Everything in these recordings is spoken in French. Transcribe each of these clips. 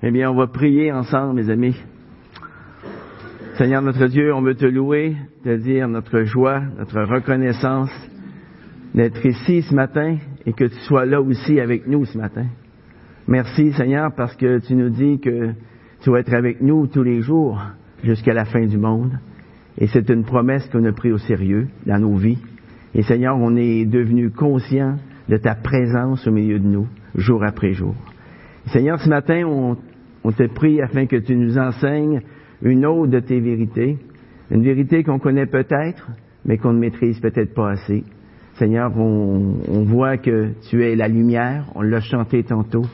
Eh bien, on va prier ensemble, mes amis. Seigneur notre Dieu, on veut te louer, te dire notre joie, notre reconnaissance d'être ici ce matin et que tu sois là aussi avec nous ce matin. Merci Seigneur parce que tu nous dis que tu vas être avec nous tous les jours jusqu'à la fin du monde. Et c'est une promesse qu'on a pris au sérieux dans nos vies. Et Seigneur, on est devenu conscient de ta présence au milieu de nous, jour après jour. Seigneur, ce matin, on, te prie afin que tu nous enseignes une autre de tes vérités, une vérité qu'on connaît peut-être, mais qu'on ne maîtrise peut-être pas assez. Seigneur, on, on, voit que tu es la lumière, on l'a chanté tantôt,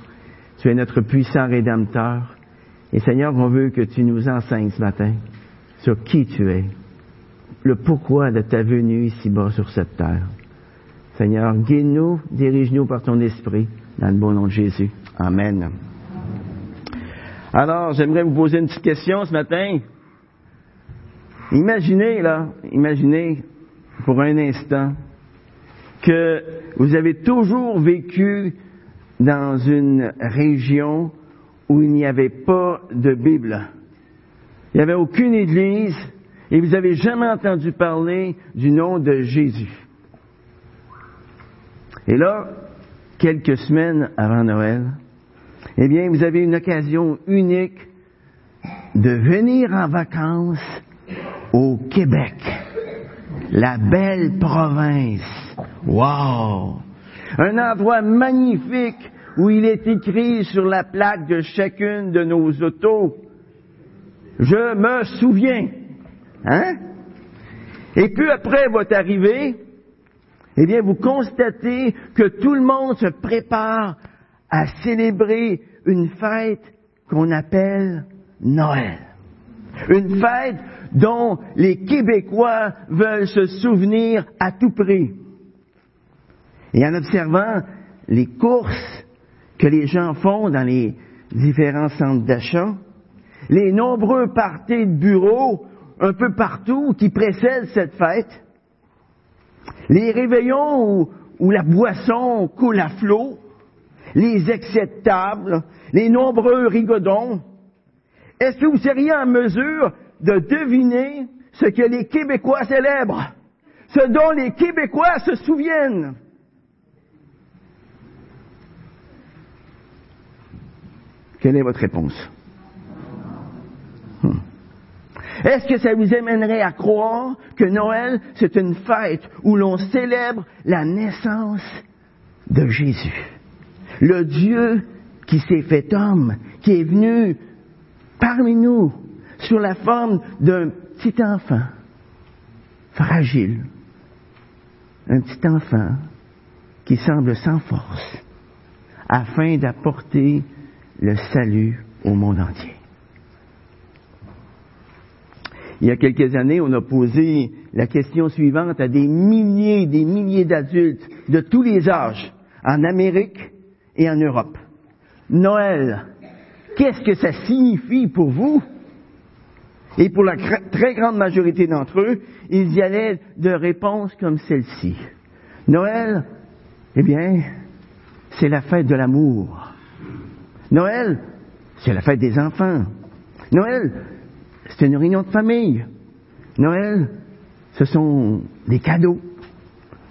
tu es notre puissant rédempteur. Et Seigneur, on veut que tu nous enseignes ce matin sur qui tu es, le pourquoi de ta venue ici-bas sur cette terre. Seigneur, guide-nous, dirige-nous par ton esprit, dans le bon nom de Jésus. Amen. Alors, j'aimerais vous poser une petite question ce matin. Imaginez, là, imaginez pour un instant que vous avez toujours vécu dans une région où il n'y avait pas de Bible. Il n'y avait aucune église et vous n'avez jamais entendu parler du nom de Jésus. Et là, quelques semaines avant Noël, eh bien, vous avez une occasion unique de venir en vacances au Québec, la belle province. Wow! Un endroit magnifique où il est écrit sur la plaque de chacune de nos autos. Je me souviens. Hein? Et puis après votre arrivée, eh bien, vous constatez que tout le monde se prépare à célébrer une fête qu'on appelle Noël. Une fête dont les Québécois veulent se souvenir à tout prix. Et en observant les courses que les gens font dans les différents centres d'achat, les nombreux parties de bureaux un peu partout qui précèdent cette fête, les réveillons où, où la boisson coule à flot, les excès de table, les nombreux rigodons. Est-ce que vous seriez en mesure de deviner ce que les Québécois célèbrent, ce dont les Québécois se souviennent? Quelle est votre réponse? Hmm. Est-ce que ça vous amènerait à croire que Noël, c'est une fête où l'on célèbre la naissance de Jésus? Le Dieu qui s'est fait homme, qui est venu parmi nous sous la forme d'un petit enfant, fragile, un petit enfant qui semble sans force, afin d'apporter le salut au monde entier. Il y a quelques années, on a posé la question suivante à des milliers et des milliers d'adultes de tous les âges en Amérique et en Europe. Noël, qu'est-ce que ça signifie pour vous? Et pour la très grande majorité d'entre eux, ils y allaient de réponses comme celle-ci. Noël, eh bien, c'est la fête de l'amour. Noël, c'est la fête des enfants. Noël, c'est une réunion de famille. Noël, ce sont des cadeaux.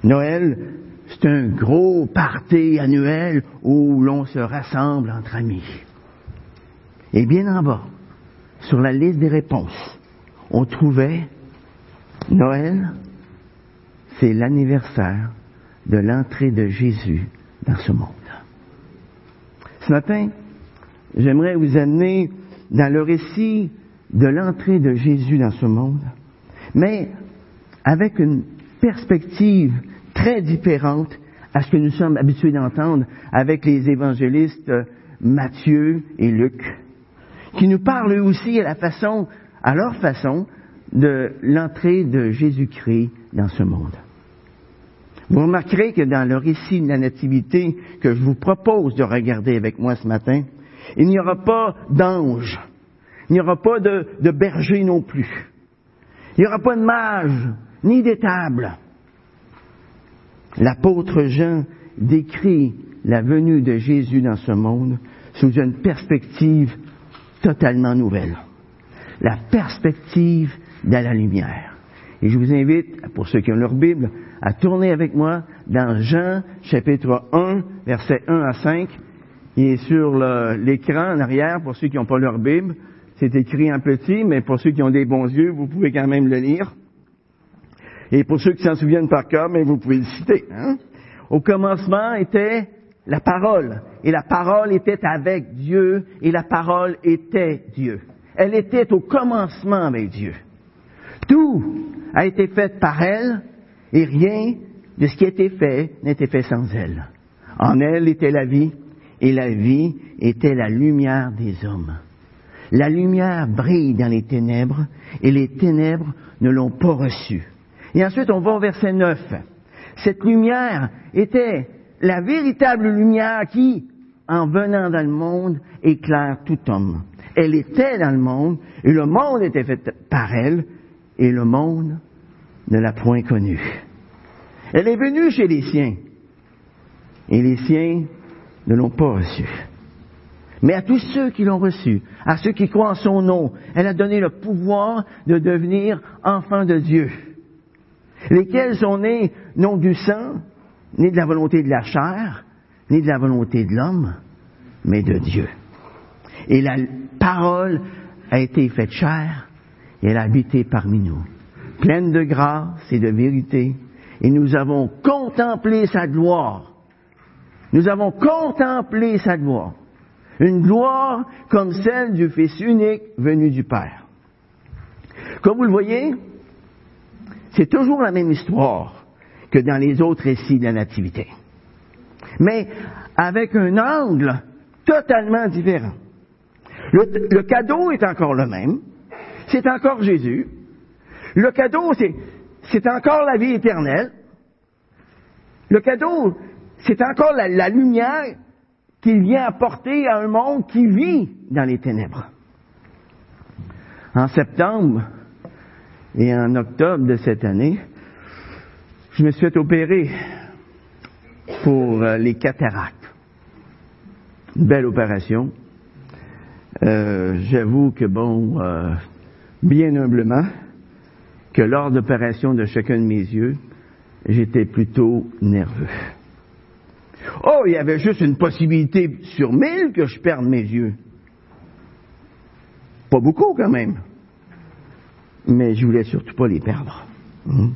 Noël, c'est un gros party annuel où l'on se rassemble entre amis. Et bien en bas, sur la liste des réponses, on trouvait Noël, c'est l'anniversaire de l'entrée de Jésus dans ce monde. Ce matin, j'aimerais vous amener dans le récit de l'entrée de Jésus dans ce monde, mais avec une perspective très différente à ce que nous sommes habitués d'entendre avec les évangélistes Matthieu et Luc, qui nous parlent aussi à la façon, à leur façon, de l'entrée de Jésus-Christ dans ce monde. Vous remarquerez que dans le récit de la Nativité que je vous propose de regarder avec moi ce matin, il n'y aura pas d'ange, il n'y aura pas de, de berger non plus, il n'y aura pas de mage, ni d'étable, L'apôtre Jean décrit la venue de Jésus dans ce monde sous une perspective totalement nouvelle. La perspective de la lumière. Et je vous invite, pour ceux qui ont leur Bible, à tourner avec moi dans Jean chapitre 1, versets 1 à 5. Il est sur l'écran en arrière pour ceux qui n'ont pas leur Bible. C'est écrit en petit, mais pour ceux qui ont des bons yeux, vous pouvez quand même le lire. Et pour ceux qui s'en souviennent par cœur, mais vous pouvez le citer. Hein? Au commencement était la parole, et la parole était avec Dieu, et la parole était Dieu. Elle était au commencement avec Dieu. Tout a été fait par elle, et rien de ce qui a été fait n'était fait sans elle. En elle était la vie, et la vie était la lumière des hommes. La lumière brille dans les ténèbres, et les ténèbres ne l'ont pas reçue. Et ensuite, on va au verset 9. Cette lumière était la véritable lumière qui, en venant dans le monde, éclaire tout homme. Elle était dans le monde, et le monde était fait par elle, et le monde ne l'a point connue. Elle est venue chez les siens, et les siens ne l'ont pas reçue. Mais à tous ceux qui l'ont reçue, à ceux qui croient en son nom, elle a donné le pouvoir de devenir enfants de Dieu lesquels sont nés non du sang, ni de la volonté de la chair, ni de la volonté de l'homme, mais de Dieu. Et la parole a été faite chair et elle a habité parmi nous, pleine de grâce et de vérité, et nous avons contemplé sa gloire. Nous avons contemplé sa gloire. Une gloire comme celle du Fils unique venu du Père. Comme vous le voyez, c'est toujours la même histoire que dans les autres récits de la Nativité. Mais avec un angle totalement différent. Le, cadeau est encore le même. C'est encore Jésus. Le cadeau, c'est, encore la vie éternelle. Le cadeau, c'est encore la, lumière qu'il vient apporter à un monde qui vit dans les ténèbres. En septembre, et en octobre de cette année, je me suis fait opérer pour euh, les cataractes. Une belle opération. Euh, j'avoue que, bon, euh, bien humblement, que lors d'opération de chacun de mes yeux, j'étais plutôt nerveux. Oh, il y avait juste une possibilité sur mille que je perde mes yeux. Pas beaucoup quand même mais je voulais surtout pas les perdre. Hmm?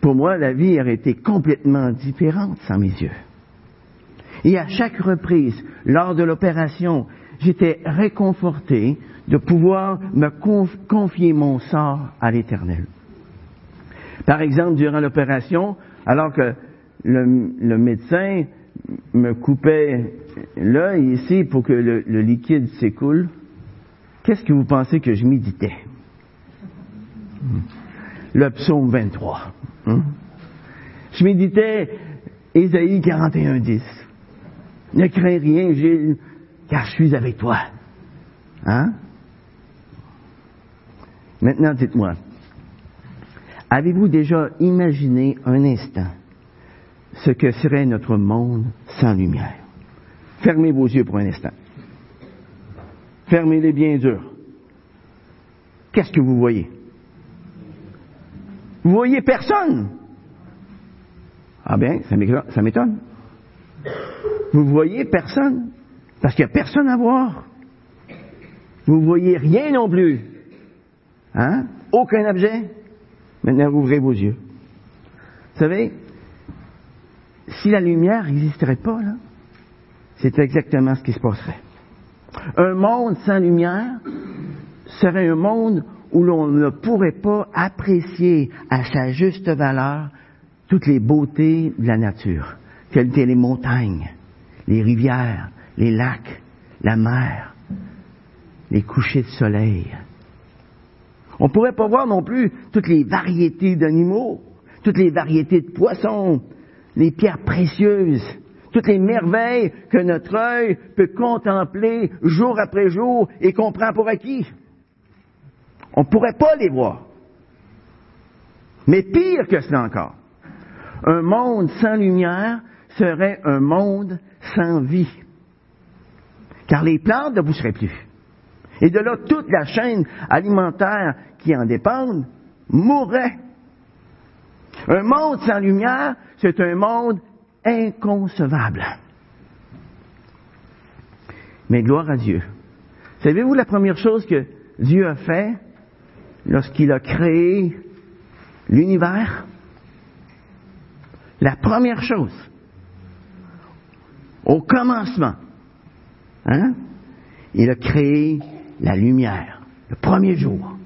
Pour moi, la vie aurait été complètement différente sans mes yeux. Et à chaque reprise, lors de l'opération, j'étais réconforté de pouvoir me confier mon sort à l'Éternel. Par exemple, durant l'opération, alors que le, médecin me coupait l'œil ici pour que le liquide s'écoule, Qu'est-ce que vous pensez que je méditais? Le psaume 23. Hein? Je méditais Ésaïe 41, 10. Ne crains rien, Gilles, car je suis avec toi. Hein? Maintenant, dites-moi, avez-vous déjà imaginé un instant ce que serait notre monde sans lumière? Fermez vos yeux pour un instant. Fermez-les bien dur. Qu'est-ce que vous voyez? Vous voyez personne. Ah bien, ça m'étonne. Vous voyez personne. Parce qu'il n'y a personne à voir. Vous voyez rien non plus. Hein? Aucun objet. Maintenant, ouvrez vos yeux. Vous savez, si la lumière n'existerait pas, là, c'est exactement ce qui se passerait. Un monde sans lumière serait un monde où l'on ne pourrait pas apprécier à sa juste valeur toutes les beautés de la nature, telles que les montagnes, les rivières, les lacs, la mer, les couchers de soleil. On ne pourrait pas voir non plus toutes les variétés d'animaux, toutes les variétés de poissons, les pierres précieuses, toutes les merveilles que notre œil peut contempler jour après jour et qu'on pour acquis. On ne pourrait pas les voir. Mais pire que cela encore, un monde sans lumière serait un monde sans vie. car les plantes ne pousseraient plus. Et de là, toute la chaîne alimentaire qui en dépend mourrait. Un monde sans lumière, c'est un monde inconcevable. Mais gloire à Dieu. Savez-vous la première chose que Dieu a fait lorsqu'il a créé l'univers? La première chose, au commencement, hein, il a créé la lumière. Le premier jour,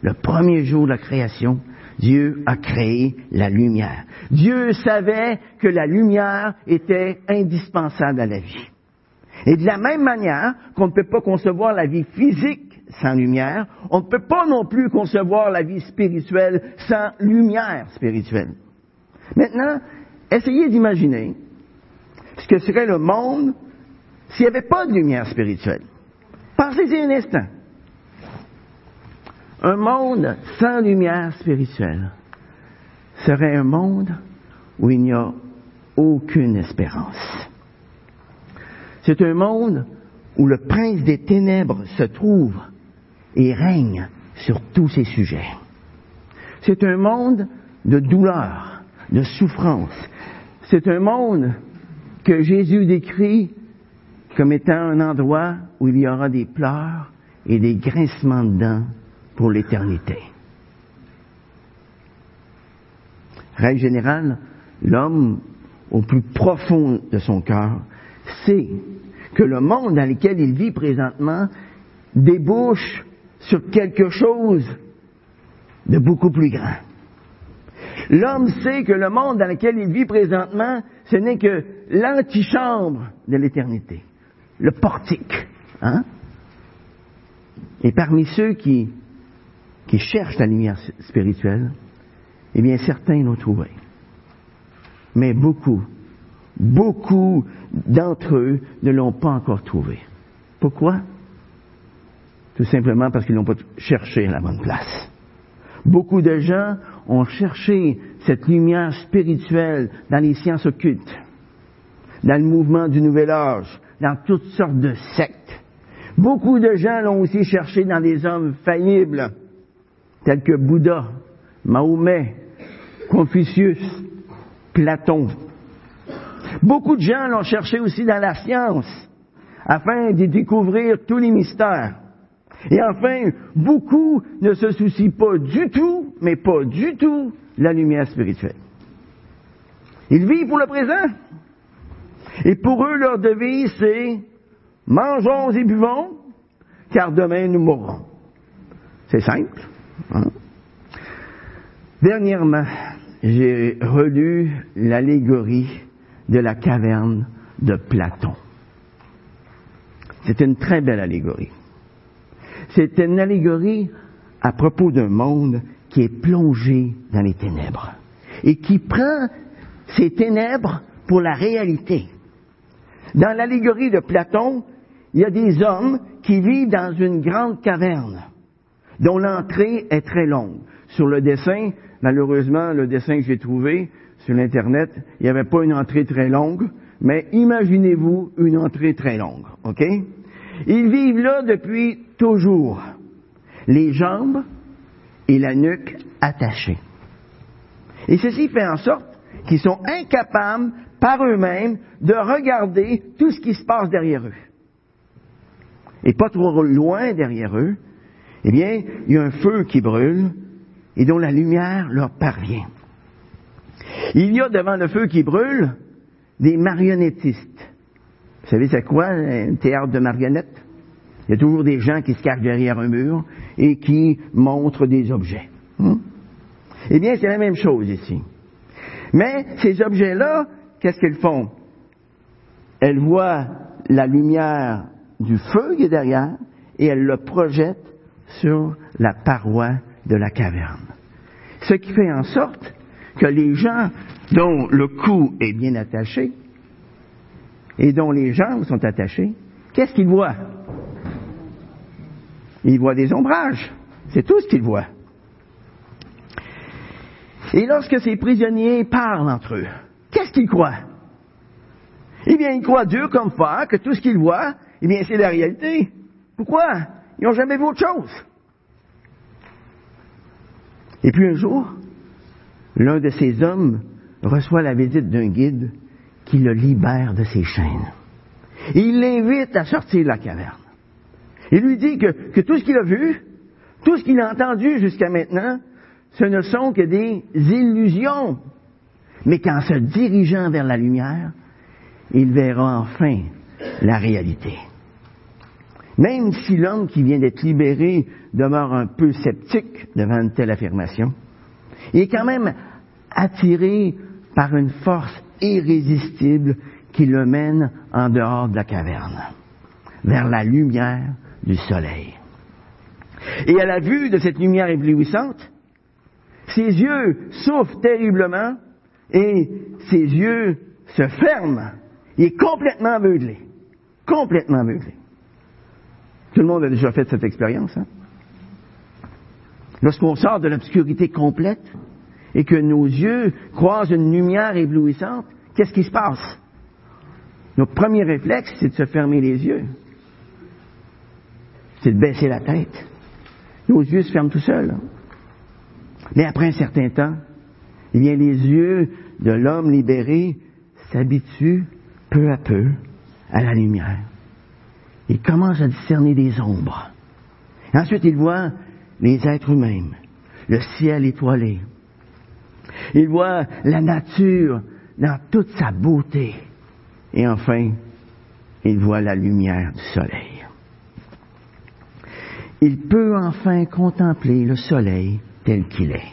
le premier jour de la création, Dieu a créé la lumière. Dieu savait que la lumière était indispensable à la vie. Et de la même manière qu'on ne peut pas concevoir la vie physique sans lumière, on ne peut pas non plus concevoir la vie spirituelle sans lumière spirituelle. Maintenant, essayez d'imaginer ce que serait le monde s'il n'y avait pas de lumière spirituelle. Pensez-y un instant. Un monde sans lumière spirituelle serait un monde où il n'y a aucune espérance. C'est un monde où le prince des ténèbres se trouve et règne sur tous ces sujets. C'est un monde de douleur, de souffrance. C'est un monde que Jésus décrit comme étant un endroit où il y aura des pleurs et des grincements de dents pour l'éternité. Règle générale, l'homme, au plus profond de son cœur, sait que le monde dans lequel il vit présentement débouche sur quelque chose de beaucoup plus grand. L'homme sait que le monde dans lequel il vit présentement, ce n'est que l'antichambre de l'éternité, le portique. Hein? Et parmi ceux qui, qui cherchent la lumière spirituelle, eh bien, certains l'ont trouvé. Mais beaucoup, beaucoup d'entre eux ne l'ont pas encore trouvé. Pourquoi? Tout simplement parce qu'ils n'ont pas cherché à la bonne place. Beaucoup de gens ont cherché cette lumière spirituelle dans les sciences occultes, dans le mouvement du Nouvel Âge, dans toutes sortes de sectes. Beaucoup de gens l'ont aussi cherché dans des hommes faillibles, tels que Bouddha, Mahomet, Confucius, Platon. Beaucoup de gens l'ont cherché aussi dans la science, afin de découvrir tous les mystères. Et enfin, beaucoup ne se soucient pas du tout, mais pas du tout, de la lumière spirituelle. Ils vivent pour le présent. Et pour eux, leur devise, c'est mangeons et buvons, car demain nous mourrons. C'est simple. Hein? Dernièrement, j'ai relu l'allégorie de la caverne de Platon. C'est une très belle allégorie. C'est une allégorie à propos d'un monde qui est plongé dans les ténèbres et qui prend ces ténèbres pour la réalité. Dans l'allégorie de Platon, il y a des hommes qui vivent dans une grande caverne dont l'entrée est très longue. Sur le dessin, malheureusement, le dessin que j'ai trouvé sur l'Internet, il n'y avait pas une entrée très longue, mais imaginez-vous une entrée très longue, OK? Ils vivent là depuis toujours, les jambes et la nuque attachées. Et ceci fait en sorte qu'ils sont incapables par eux-mêmes de regarder tout ce qui se passe derrière eux. Et pas trop loin derrière eux, eh bien, il y a un feu qui brûle et dont la lumière leur parvient. Il y a devant le feu qui brûle des marionnettistes. Vous savez, c'est quoi un théâtre de marionnettes? Il y a toujours des gens qui se cachent derrière un mur et qui montrent des objets. Hmm? Eh bien, c'est la même chose ici. Mais ces objets-là, qu'est-ce qu'ils font? Elles voient la lumière du feu qui est derrière et elles le projettent sur la paroi de la caverne. Ce qui fait en sorte que les gens dont le cou est bien attaché et dont les jambes sont attachées, qu'est-ce qu'ils voient? Ils voient des ombrages. C'est tout ce qu'ils voient. Et lorsque ces prisonniers parlent entre eux, qu'est-ce qu'ils croient? Eh bien, ils croient Dieu comme Père, que tout ce qu'ils voient Eh bien, c'est la réalité. Pourquoi? Ils n'ont jamais vu autre chose. Et puis un jour, l'un de ces hommes reçoit la visite d'un guide qui le libère de ses chaînes. Et il l'invite à sortir de la caverne. Il lui dit que, que tout ce qu'il a vu, tout ce qu'il a entendu jusqu'à maintenant, ce ne sont que des illusions. Mais qu'en se dirigeant vers la lumière, il verra enfin la réalité. Même si l'homme qui vient d'être libéré demeure un peu sceptique devant une telle affirmation, il est quand même attiré par une force irrésistible qui le mène en dehors de la caverne, vers la lumière du soleil. Et à la vue de cette lumière éblouissante, ses yeux souffrent terriblement et ses yeux se ferment. Il est complètement aveuglé. Complètement aveuglé. Tout le monde a déjà fait cette expérience. Hein? Lorsqu'on sort de l'obscurité complète et que nos yeux croisent une lumière éblouissante, qu'est-ce qui se passe? Notre premier réflexe, c'est de se fermer les yeux. C'est de baisser la tête. Nos yeux se ferment tout seuls. Mais après un certain temps, eh bien, les yeux de l'homme libéré s'habituent peu à peu à la lumière. Il commence à discerner des ombres. ensuite, il voit les êtres humains, le ciel étoilé. Il voit la nature dans toute sa beauté. Et enfin, il voit la lumière du soleil. Il peut enfin contempler le soleil tel qu'il est.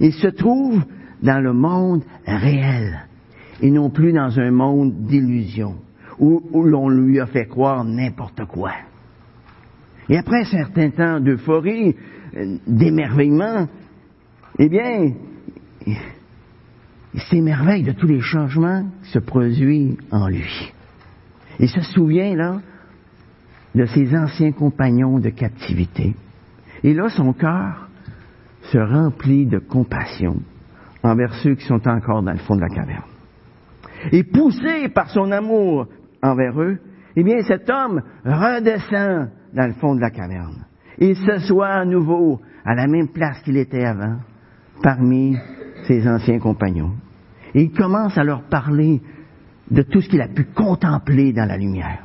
Il se trouve dans le monde réel et non plus dans un monde d'illusions où, l'on lui a fait croire n'importe quoi. Et après un certain temps d'euphorie, euh, d'émerveillement, eh bien, il s'émerveille de tous les changements qui se produisent en lui. Il se souvient, là, de ses anciens compagnons de captivité. Et là, son cœur se remplit de compassion envers ceux qui sont encore dans le fond de la caverne. Et poussé par son amour envers eux, eh bien, cet homme redescend dans le fond de la caverne. Il s'assoit à nouveau à la même place qu'il était avant, parmi ses anciens compagnons. Et il commence à leur parler de tout ce qu'il a pu contempler dans la lumière.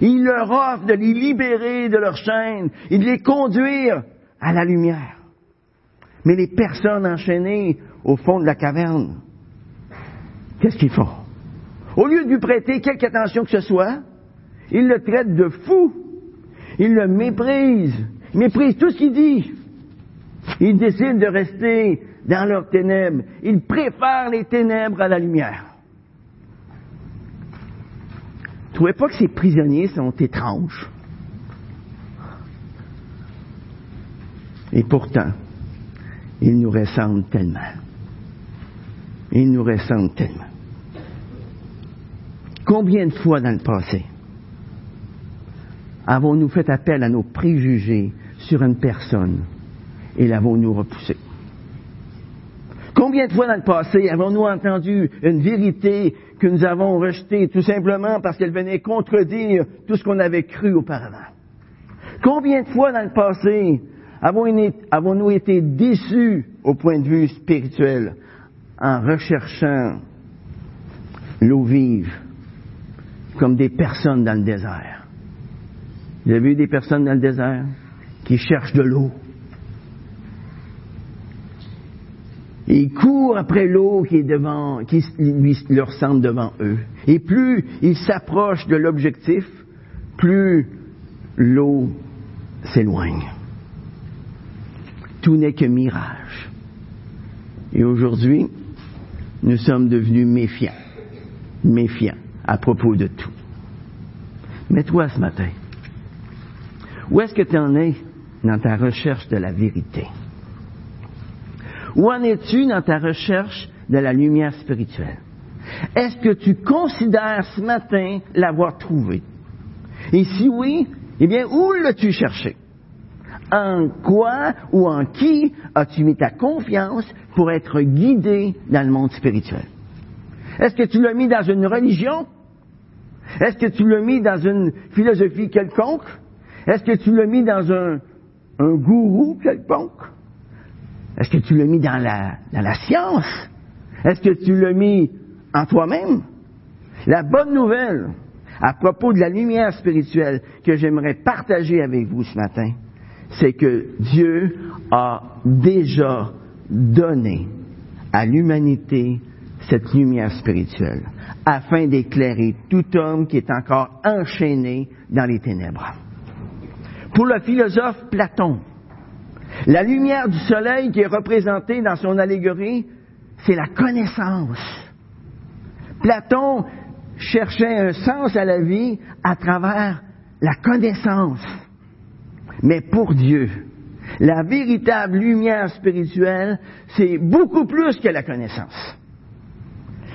Il leur offre de les libérer de leurs chaînes et de les conduire à la lumière. Mais les personnes enchaînées au fond de la caverne, qu'est-ce qu'ils font? Au lieu de lui prêter quelque attention que ce soit, ils le traitent de fou. Ils le méprisent. Ils méprisent tout ce qu'il dit. Ils décident de rester dans leurs ténèbres. Ils préfèrent les ténèbres à la lumière. Ne trouvez pas que ces prisonniers sont étranges? Et pourtant, ils nous ressemblent tellement. Ils nous ressemblent tellement. Combien de fois dans le passé avons-nous fait appel à nos préjugés sur une personne et l'avons-nous repoussé? Combien de fois dans le passé avons-nous entendu une vérité que nous avons rejetée tout simplement parce qu'elle venait contredire tout ce qu'on avait cru auparavant? Combien de fois dans le passé avons-nous été déçus au point de vue spirituel en recherchant l'eau vive comme des personnes dans le désert? Vous avez vu des personnes dans le désert qui cherchent de l'eau? Ils courent après l'eau qui est devant, qui leur semble devant eux. Et plus ils s'approchent de l'objectif, plus l'eau s'éloigne. Tout n'est que mirage. Et aujourd'hui, nous sommes devenus méfiants, méfiants à propos de tout. Mais toi, ce matin, où est-ce que tu en es dans ta recherche de la vérité? Où en es-tu dans ta recherche de la lumière spirituelle? Est-ce que tu considères ce matin l'avoir trouvé? Et si oui, eh bien, où l'as-tu cherché? En quoi ou en qui as-tu mis ta confiance pour être guidé dans le monde spirituel? Est-ce que tu l'as mis dans une religion? Est-ce que tu l'as mis dans une philosophie quelconque? Est-ce que tu l'as mis dans un, gourou quelconque? Est-ce que tu l'as mis dans la, dans la science? Est-ce que tu l'as mis en toi-même? La bonne nouvelle à propos de la lumière spirituelle que j'aimerais partager avec vous ce matin, c'est que Dieu a déjà donné à l'humanité cette lumière spirituelle afin d'éclairer tout homme qui est encore enchaîné dans les ténèbres. Pour le philosophe Platon, la lumière du soleil qui est représentée dans son allégorie, c'est la connaissance. Platon cherchait un sens à la vie à travers la connaissance. Mais pour Dieu, la véritable lumière spirituelle, c'est beaucoup plus que la connaissance.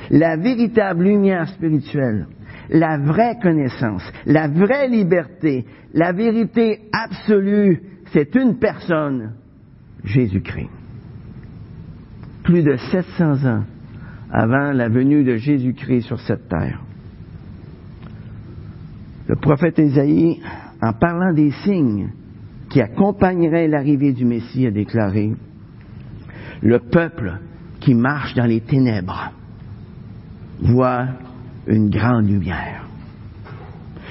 La véritable lumière spirituelle, la vraie connaissance, la vraie liberté, la vérité absolue, c'est une personne, Jésus-Christ. Plus de 700 ans avant la venue de Jésus-Christ sur cette terre. Le prophète Isaïe, en parlant des signes qui accompagneraient l'arrivée du Messie, a déclaré, le peuple qui marche dans les ténèbres voit une grande lumière.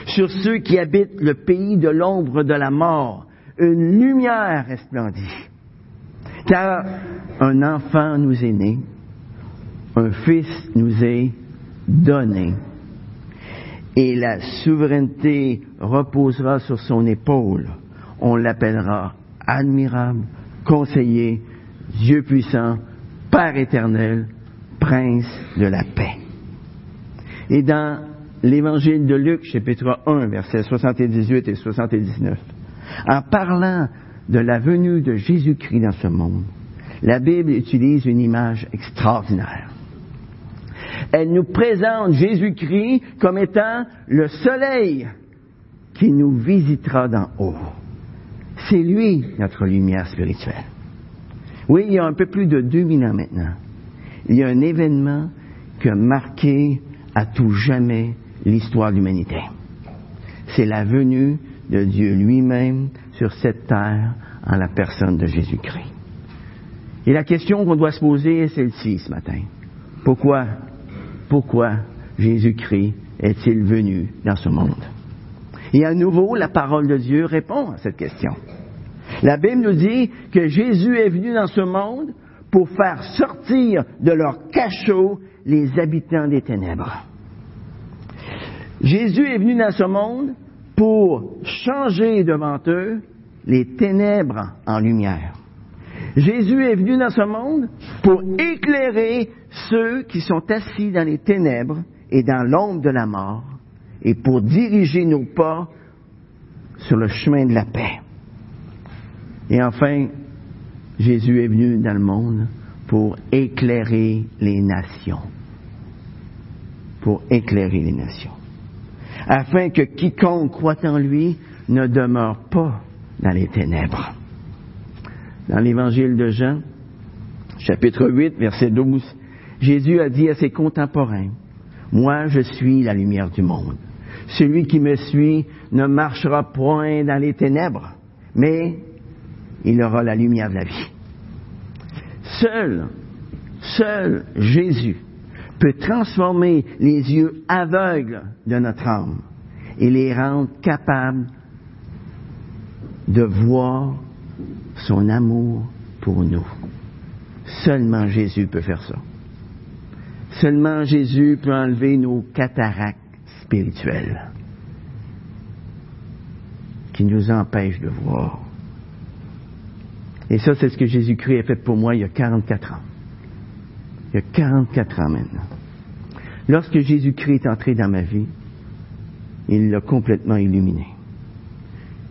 Sur ceux qui habitent le pays de l'ombre de la mort, une lumière resplendit. Car un enfant nous est né, un fils nous est donné, et la souveraineté reposera sur son épaule. On l'appellera admirable, conseiller, Dieu puissant, Père éternel, Prince de la paix. Et dans l'évangile de Luc, chapitre 1, versets 78 et 79, en parlant de la venue de Jésus-Christ dans ce monde, la Bible utilise une image extraordinaire. Elle nous présente Jésus-Christ comme étant le soleil qui nous visitera d'en haut. C'est lui notre lumière spirituelle. Oui, il y a un peu plus de 2000 ans maintenant, il y a un événement qui a marqué à tout jamais l'histoire de l'humanité. C'est la venue de Dieu lui-même sur cette terre en la personne de Jésus-Christ. Et la question qu'on doit se poser est celle-ci ce matin. Pourquoi, pourquoi Jésus-Christ est-il venu dans ce monde? Et à nouveau, la parole de Dieu répond à cette question. La Bible nous dit que Jésus est venu dans ce monde pour faire sortir de leur cachot les habitants des ténèbres. Jésus est venu dans ce monde pour changer devant eux les ténèbres en lumière. Jésus est venu dans ce monde pour éclairer ceux qui sont assis dans les ténèbres et dans l'ombre de la mort et pour diriger nos pas sur le chemin de la paix. Et enfin, Jésus est venu dans le monde pour éclairer les nations. Pour éclairer les nations. Afin que quiconque croit en lui ne demeure pas dans les ténèbres. Dans l'évangile de Jean, chapitre 8, verset 12, Jésus a dit à ses contemporains, Moi je suis la lumière du monde. Celui qui me suit ne marchera point dans les ténèbres, mais il aura la lumière de la vie. Seul, seul Jésus peut transformer les yeux aveugles de notre âme et les rendre capables de voir son amour pour nous. Seulement Jésus peut faire ça. Seulement Jésus peut enlever nos cataractes spirituelles qui nous empêchent de voir. Et ça, c'est ce que Jésus-Christ a fait pour moi il y a 44 ans. Y a 44 ans maintenant. Lorsque Jésus-Christ est entré dans ma vie, il l'a complètement illuminé.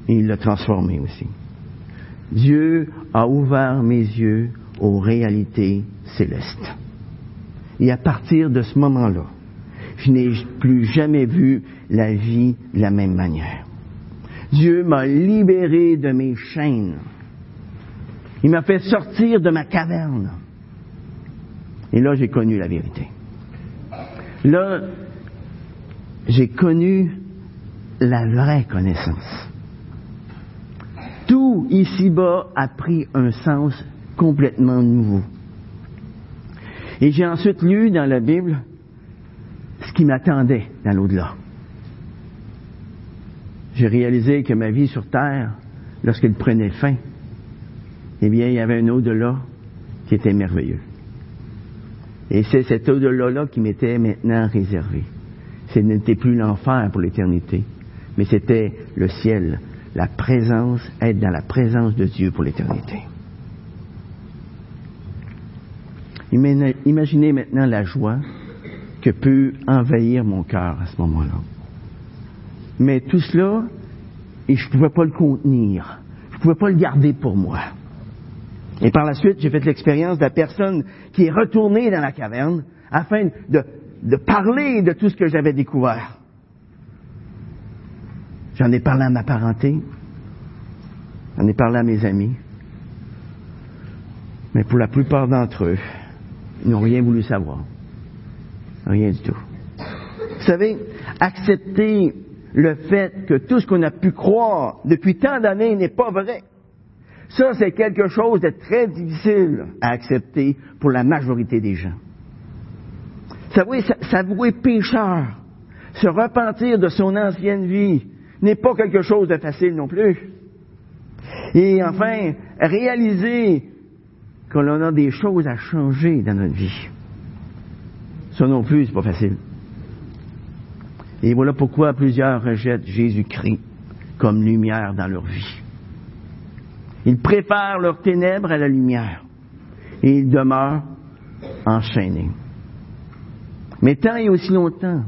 Il l'a transformé aussi. Dieu a ouvert mes yeux aux réalités célestes. Et à partir de ce moment-là, je n'ai plus jamais vu la vie de la même manière. Dieu m'a libéré de mes chaînes. Il m'a fait sortir de ma caverne. Et là, j'ai connu la vérité. Là, j'ai connu la vraie connaissance. Tout ici-bas a pris un sens complètement nouveau. Et j'ai ensuite lu dans la Bible ce qui m'attendait dans l'au-delà. J'ai réalisé que ma vie sur Terre, lorsqu'elle prenait fin, eh bien, il y avait un au-delà qui était merveilleux. Et c'est cet au-delà-là qui m'était maintenant réservé. Ce n'était plus l'enfer pour l'éternité, mais c'était le ciel, la présence, être dans la présence de Dieu pour l'éternité. Imaginez maintenant la joie que peut envahir mon cœur à ce moment-là. Mais tout cela, je ne pouvais pas le contenir. Je ne pouvais pas le garder pour moi. Et par la suite, j'ai fait l'expérience de la personne qui est retournée dans la caverne afin de, de parler de tout ce que j'avais découvert. J'en ai parlé à ma parenté, j'en ai parlé à mes amis, mais pour la plupart d'entre eux, ils n'ont rien voulu savoir. Rien du tout. Vous savez, accepter le fait que tout ce qu'on a pu croire depuis tant d'années n'est pas vrai. Ça, c'est quelque chose de très difficile à accepter pour la majorité des gens. S'avouer, s'avouer pécheur, se repentir de son ancienne vie, n'est pas quelque chose de facile non plus. Et enfin, réaliser qu'on a des choses à changer dans notre vie. Ça non plus, c'est pas facile. Et voilà pourquoi plusieurs rejettent Jésus-Christ comme lumière dans leur vie. Ils préfèrent leurs ténèbres à la lumière et ils demeurent enchaînés. Mais tant et aussi longtemps,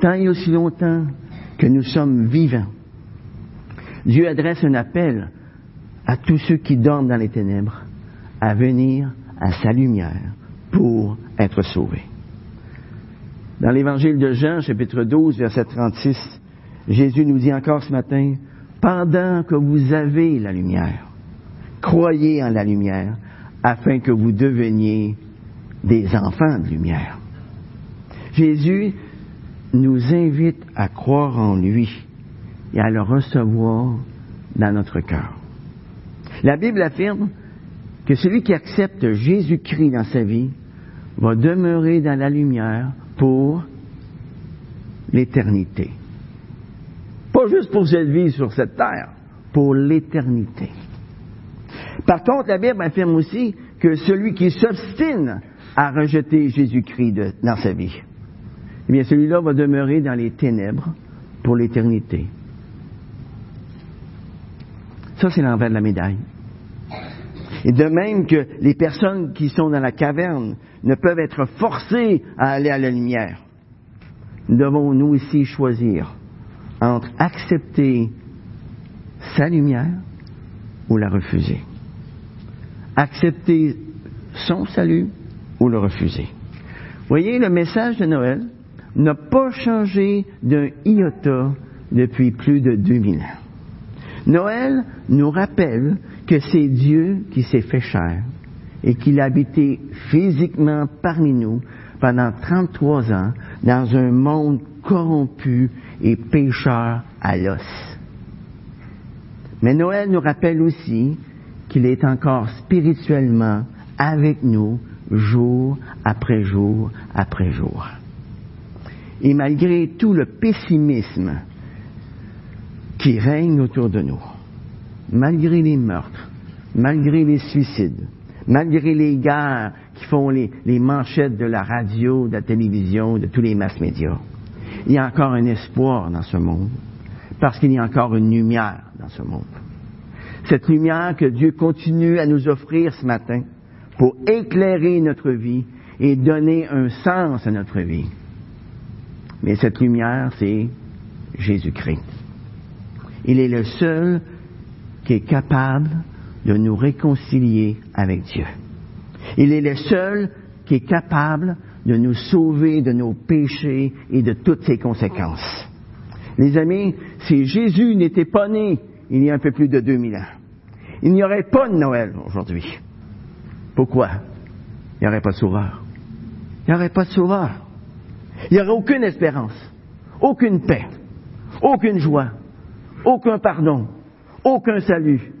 tant et aussi longtemps que nous sommes vivants, Dieu adresse un appel à tous ceux qui dorment dans les ténèbres à venir à sa lumière pour être sauvés. Dans l'évangile de Jean, chapitre 12, verset 36, Jésus nous dit encore ce matin, pendant que vous avez la lumière, croyez en la lumière afin que vous deveniez des enfants de lumière. Jésus nous invite à croire en lui et à le recevoir dans notre cœur. La Bible affirme que celui qui accepte Jésus-Christ dans sa vie va demeurer dans la lumière pour l'éternité. Pas juste pour cette vie sur cette terre, pour l'éternité. Par contre, la Bible affirme aussi que celui qui s'obstine à rejeter Jésus-Christ dans sa vie, eh bien celui-là va demeurer dans les ténèbres pour l'éternité. Ça, c'est l'envers de la médaille. Et de même que les personnes qui sont dans la caverne ne peuvent être forcées à aller à la lumière, nous devons nous aussi choisir entre accepter sa lumière ou la refuser. Accepter son salut ou le refuser. Voyez, le message de Noël n'a pas changé d'un iota depuis plus de 2000 ans. Noël nous rappelle que c'est Dieu qui s'est fait chair et qu'il a habité physiquement parmi nous pendant 33 ans dans un monde corrompu et pécheur à l'os. Mais Noël nous rappelle aussi qu'il est encore spirituellement avec nous jour après jour après jour. Et malgré tout le pessimisme qui règne autour de nous, malgré les meurtres, malgré les suicides, malgré les guerres qui font les, manchettes de la radio, de la télévision, de tous les mass médias, il y a encore un espoir dans ce monde, parce qu'il y a encore une lumière dans ce monde. Cette lumière que Dieu continue à nous offrir ce matin pour éclairer notre vie et donner un sens à notre vie. Mais cette lumière, c'est Jésus-Christ. Il est le seul qui est capable de nous réconcilier avec Dieu. Il est le seul qui est capable de nous sauver de nos péchés et de toutes ses conséquences. Les amis, si Jésus n'était pas né il y a un peu plus de 2000 ans, il n'y aurait pas de Noël aujourd'hui. Pourquoi? Il n'y aurait pas de sauveur. Il n'y aurait pas de sauveur. Il n'y aurait aucune espérance. aucune paix, aucune joie, aucun pardon, aucun salut,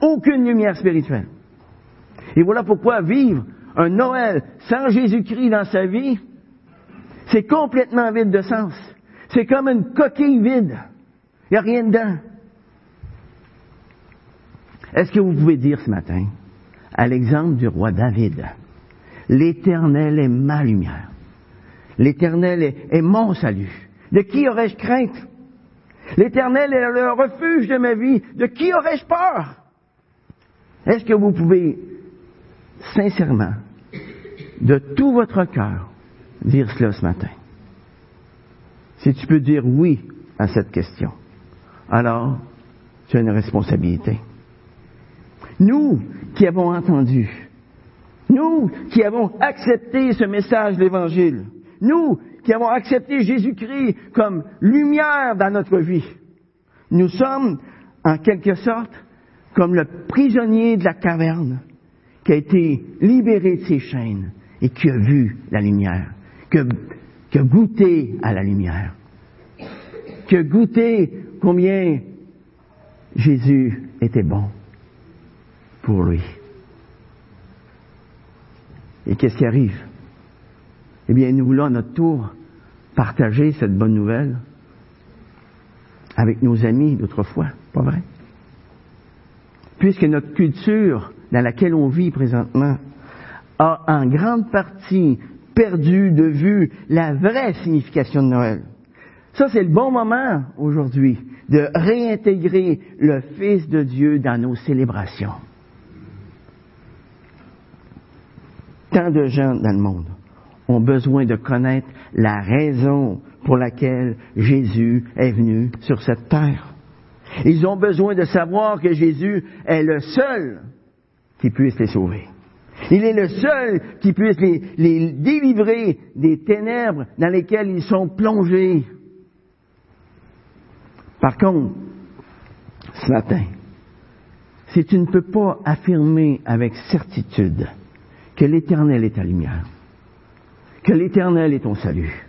aucune lumière spirituelle. Et voilà pourquoi vivre un Noël sans Jésus-Christ dans sa vie, c'est complètement vide de sens. C'est comme une coquille vide. Il n'y a rien dedans. Est-ce que vous pouvez dire ce matin, à l'exemple du roi David, l'Éternel est ma lumière. L'Éternel est, mon salut. De qui aurais-je crainte? L'Éternel est le refuge de ma vie. De qui aurais-je peur? Est-ce que vous pouvez sincèrement, de tout votre cœur, dire cela ce matin? Si tu peux dire oui à cette question, alors tu as une responsabilité. Nous qui avons entendu, nous qui avons accepté ce message de l'Évangile, nous qui avons accepté Jésus-Christ comme lumière dans notre vie, nous sommes en quelque sorte comme le prisonnier de la caverne qui a été libéré de ses chaînes et qui a vu la lumière, qui a, goûté à la lumière, qui a goûté combien Jésus était bon pour lui. Et qu'est-ce qui arrive? Eh bien, nous voulons à notre tour partager cette bonne nouvelle avec nos amis d'autrefois, pas vrai? Puisque notre culture dans laquelle on vit présentement a en grande partie perdu de vue la vraie signification de Noël. Ça, c'est le bon moment aujourd'hui de réintégrer le Fils de Dieu dans nos célébrations. Tant de gens dans le monde ont besoin de connaître la raison pour laquelle Jésus est venu sur cette terre. Ils ont besoin de savoir que Jésus est le seul qui puisse les sauver. Il est le seul qui puisse les, délivrer des ténèbres dans lesquelles ils sont plongés. Par contre, ce matin, si tu ne peux pas affirmer avec certitude que l'Éternel est ta lumière, que l'Éternel est ton salut,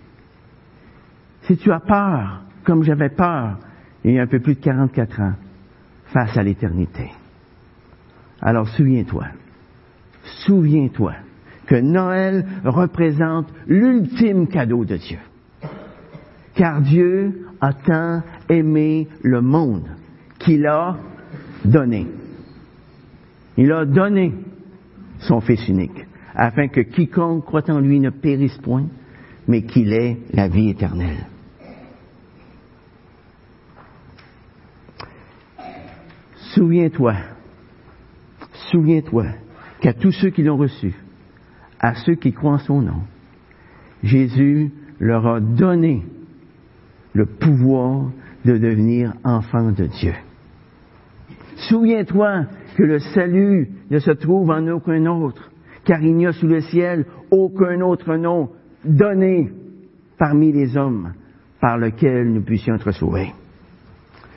si tu as peur, comme j'avais peur il y a un peu plus de 44 ans, face à l'éternité, alors souviens-toi, souviens-toi que Noël représente l'ultime cadeau de Dieu. Car Dieu a tant aimé le monde qu'il a donné. Il a donné son Fils unique, afin que quiconque croit en lui ne périsse point, mais qu'il ait la vie éternelle. Souviens-toi Souviens-toi qu'à tous ceux qui l'ont reçu, à ceux qui croient en son nom, Jésus leur a donné le pouvoir de devenir enfants de Dieu. Souviens-toi que le salut ne se trouve en aucun autre, car il n'y a sous le ciel aucun autre nom donné parmi les hommes par lequel nous puissions être sauvés.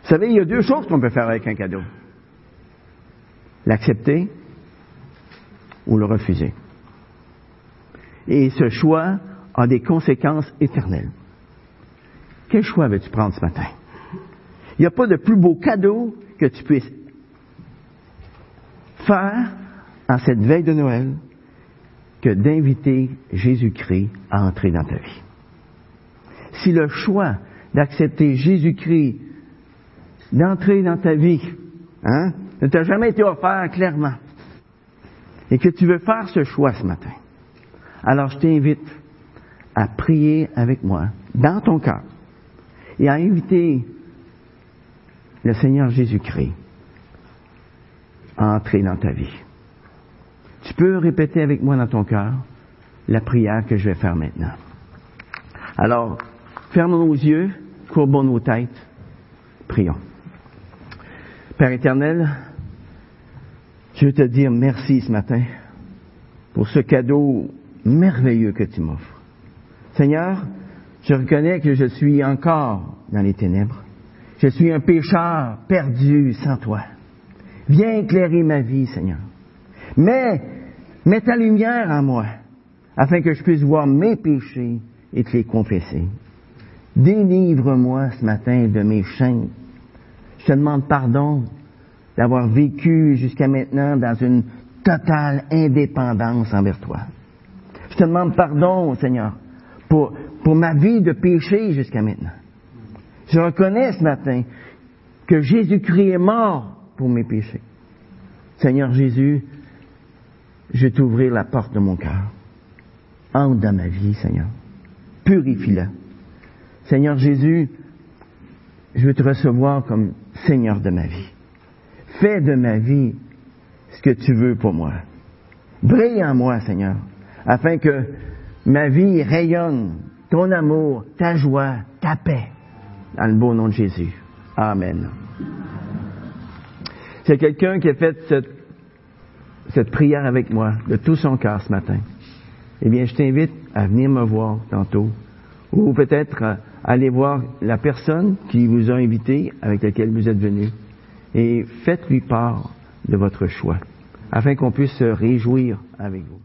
Vous savez, il y a deux choses qu'on peut faire avec un cadeau l'accepter ou le refuser. Et ce choix a des conséquences éternelles. Quel choix veux-tu prendre ce matin? Il n'y a pas de plus beau cadeau que tu puisses faire en cette veille de Noël que d'inviter Jésus-Christ à entrer dans ta vie. Si le choix d'accepter Jésus-Christ, d'entrer dans ta vie, hein, ne t'a jamais été offert clairement, et que tu veux faire ce choix ce matin, alors je t'invite à prier avec moi dans ton cœur et à inviter le Seigneur Jésus-Christ à entrer dans ta vie. Tu peux répéter avec moi dans ton cœur la prière que je vais faire maintenant. Alors, fermons nos yeux, courbons nos têtes, prions. Père éternel, je veux te dire merci ce matin pour ce cadeau merveilleux que tu m'offres. Seigneur, je reconnais que je suis encore dans les ténèbres. Je suis un pécheur perdu sans toi. Viens éclairer ma vie, Seigneur. Mais, mets ta lumière en moi, afin que je puisse voir mes péchés et te les confesser. Délivre-moi ce matin de mes chaînes. Je te demande pardon d'avoir vécu jusqu'à maintenant dans une totale indépendance envers toi. Je te demande pardon, Seigneur, pour, pour ma vie de péché jusqu'à maintenant. Je reconnais ce matin que Jésus-Christ est mort pour mes péchés. Seigneur Jésus, je vais t'ouvrir la porte de mon cœur. Entre dans ma vie, Seigneur. Purifie-la. Seigneur Jésus, je veux te recevoir comme Seigneur de ma vie. Fais de ma vie ce que tu veux pour moi. Brille en moi, Seigneur, afin que ma vie rayonne ton amour, ta joie, ta paix, dans le beau nom de Jésus. Amen. C'est quelqu'un qui a fait cette, cette prière avec moi de tout son cœur ce matin. Eh bien, je t'invite à venir me voir tantôt, ou peut-être aller voir la personne qui vous a invité, avec laquelle vous êtes venu, et faites-lui part de votre choix, afin qu'on puisse se réjouir avec vous.